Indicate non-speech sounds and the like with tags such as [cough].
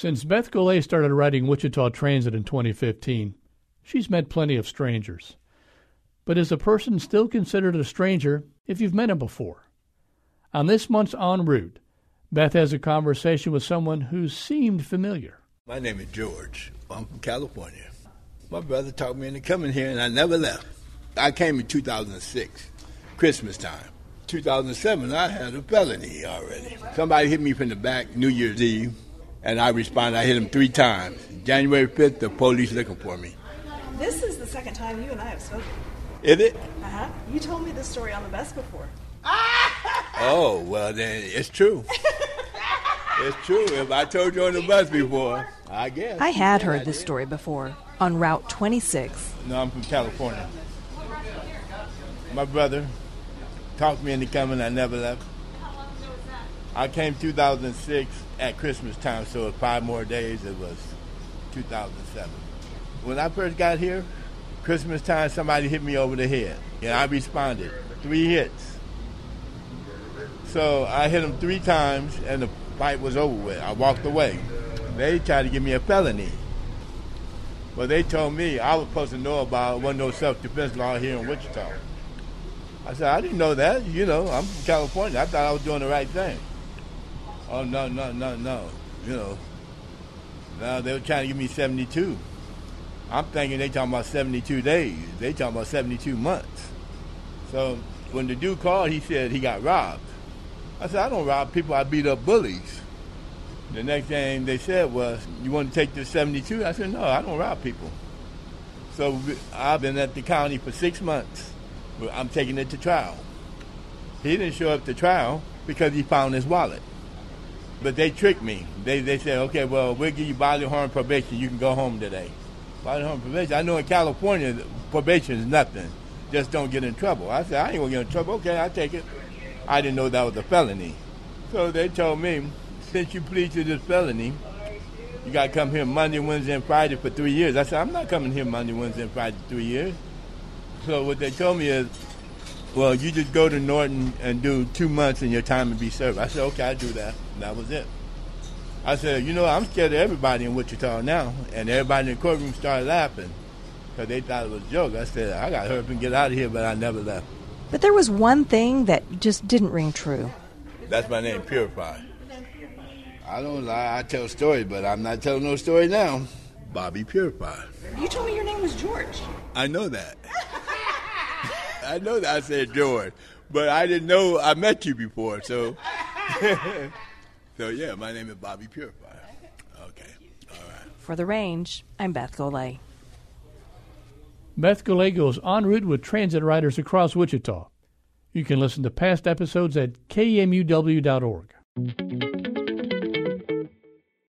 Since Beth Golay started riding Wichita Transit in 2015, she's met plenty of strangers. But is a person still considered a stranger if you've met him before? On this month's En route, Beth has a conversation with someone who seemed familiar. My name is George. I'm from California. My brother talked me into coming here, and I never left. I came in 2006, Christmas time. 2007, I had a felony already. Somebody hit me from the back New Year's Eve, and I responded. I hit him three times. January 5th, the police looking for me. This is the second time you and I have spoken. Is it? Uh huh. You told me this story on the bus before. [laughs] Oh, well, then it's true. [laughs] it's true. If I told you on the bus before, I guess. I had heard this story before on Route 26. No, I'm from California. My brother talked me into coming. I never left. I came 2006 at Christmas time, so in five more days it was 2007. When I first got here, Christmas time, somebody hit me over the head, and I responded. Three hits. So I hit them three times, and the fight was over with. I walked away. They tried to give me a felony. But they told me I was supposed to know about it. wasn't no self-defense law here in Wichita. I said, I didn't know that. You know, I'm from California. I thought I was doing the right thing. Oh, no, no, no, no. You know, now they were trying to give me 72. I'm thinking they talking about 72 days. They talking about 72 months. So when the dude called, he said he got robbed. I said, I don't rob people. I beat up bullies. The next thing they said was, you want to take this 72? I said, no, I don't rob people. So I've been at the county for six months. I'm taking it to trial. He didn't show up to trial because he found his wallet. But they tricked me. They, they said, okay, well, we'll give you bodily harm probation. You can go home today. Bodily harm probation. I know in California, probation is nothing. Just don't get in trouble. I said, I ain't to get in trouble. Okay, I'll take it. I didn't know that was a felony. So they told me, since you plead to this felony, you got to come here Monday, Wednesday, and Friday for three years. I said, I'm not coming here Monday, Wednesday, and Friday for three years. So what they told me is, well, you just go to Norton and do two months and your time will be served. I said, okay, I'll do that. And that was it. I said, you know, I'm scared of everybody in Wichita now. And everybody in the courtroom started laughing because they thought it was a joke. I said, I got to hurry up and get out of here, but I never left. But there was one thing that just didn't ring true. That's my name, Purify. I don't lie. I tell stories, but I'm not telling no story now. Bobby Purify. You told me your name was George. I know that. I know that I said George, but I didn't know I met you before. So, [laughs] so yeah, my name is Bobby Purify. Okay, all right. For the range, I'm Beth Golay. Beth Golay goes en route with transit riders across Wichita. You can listen to past episodes at kmuw.org.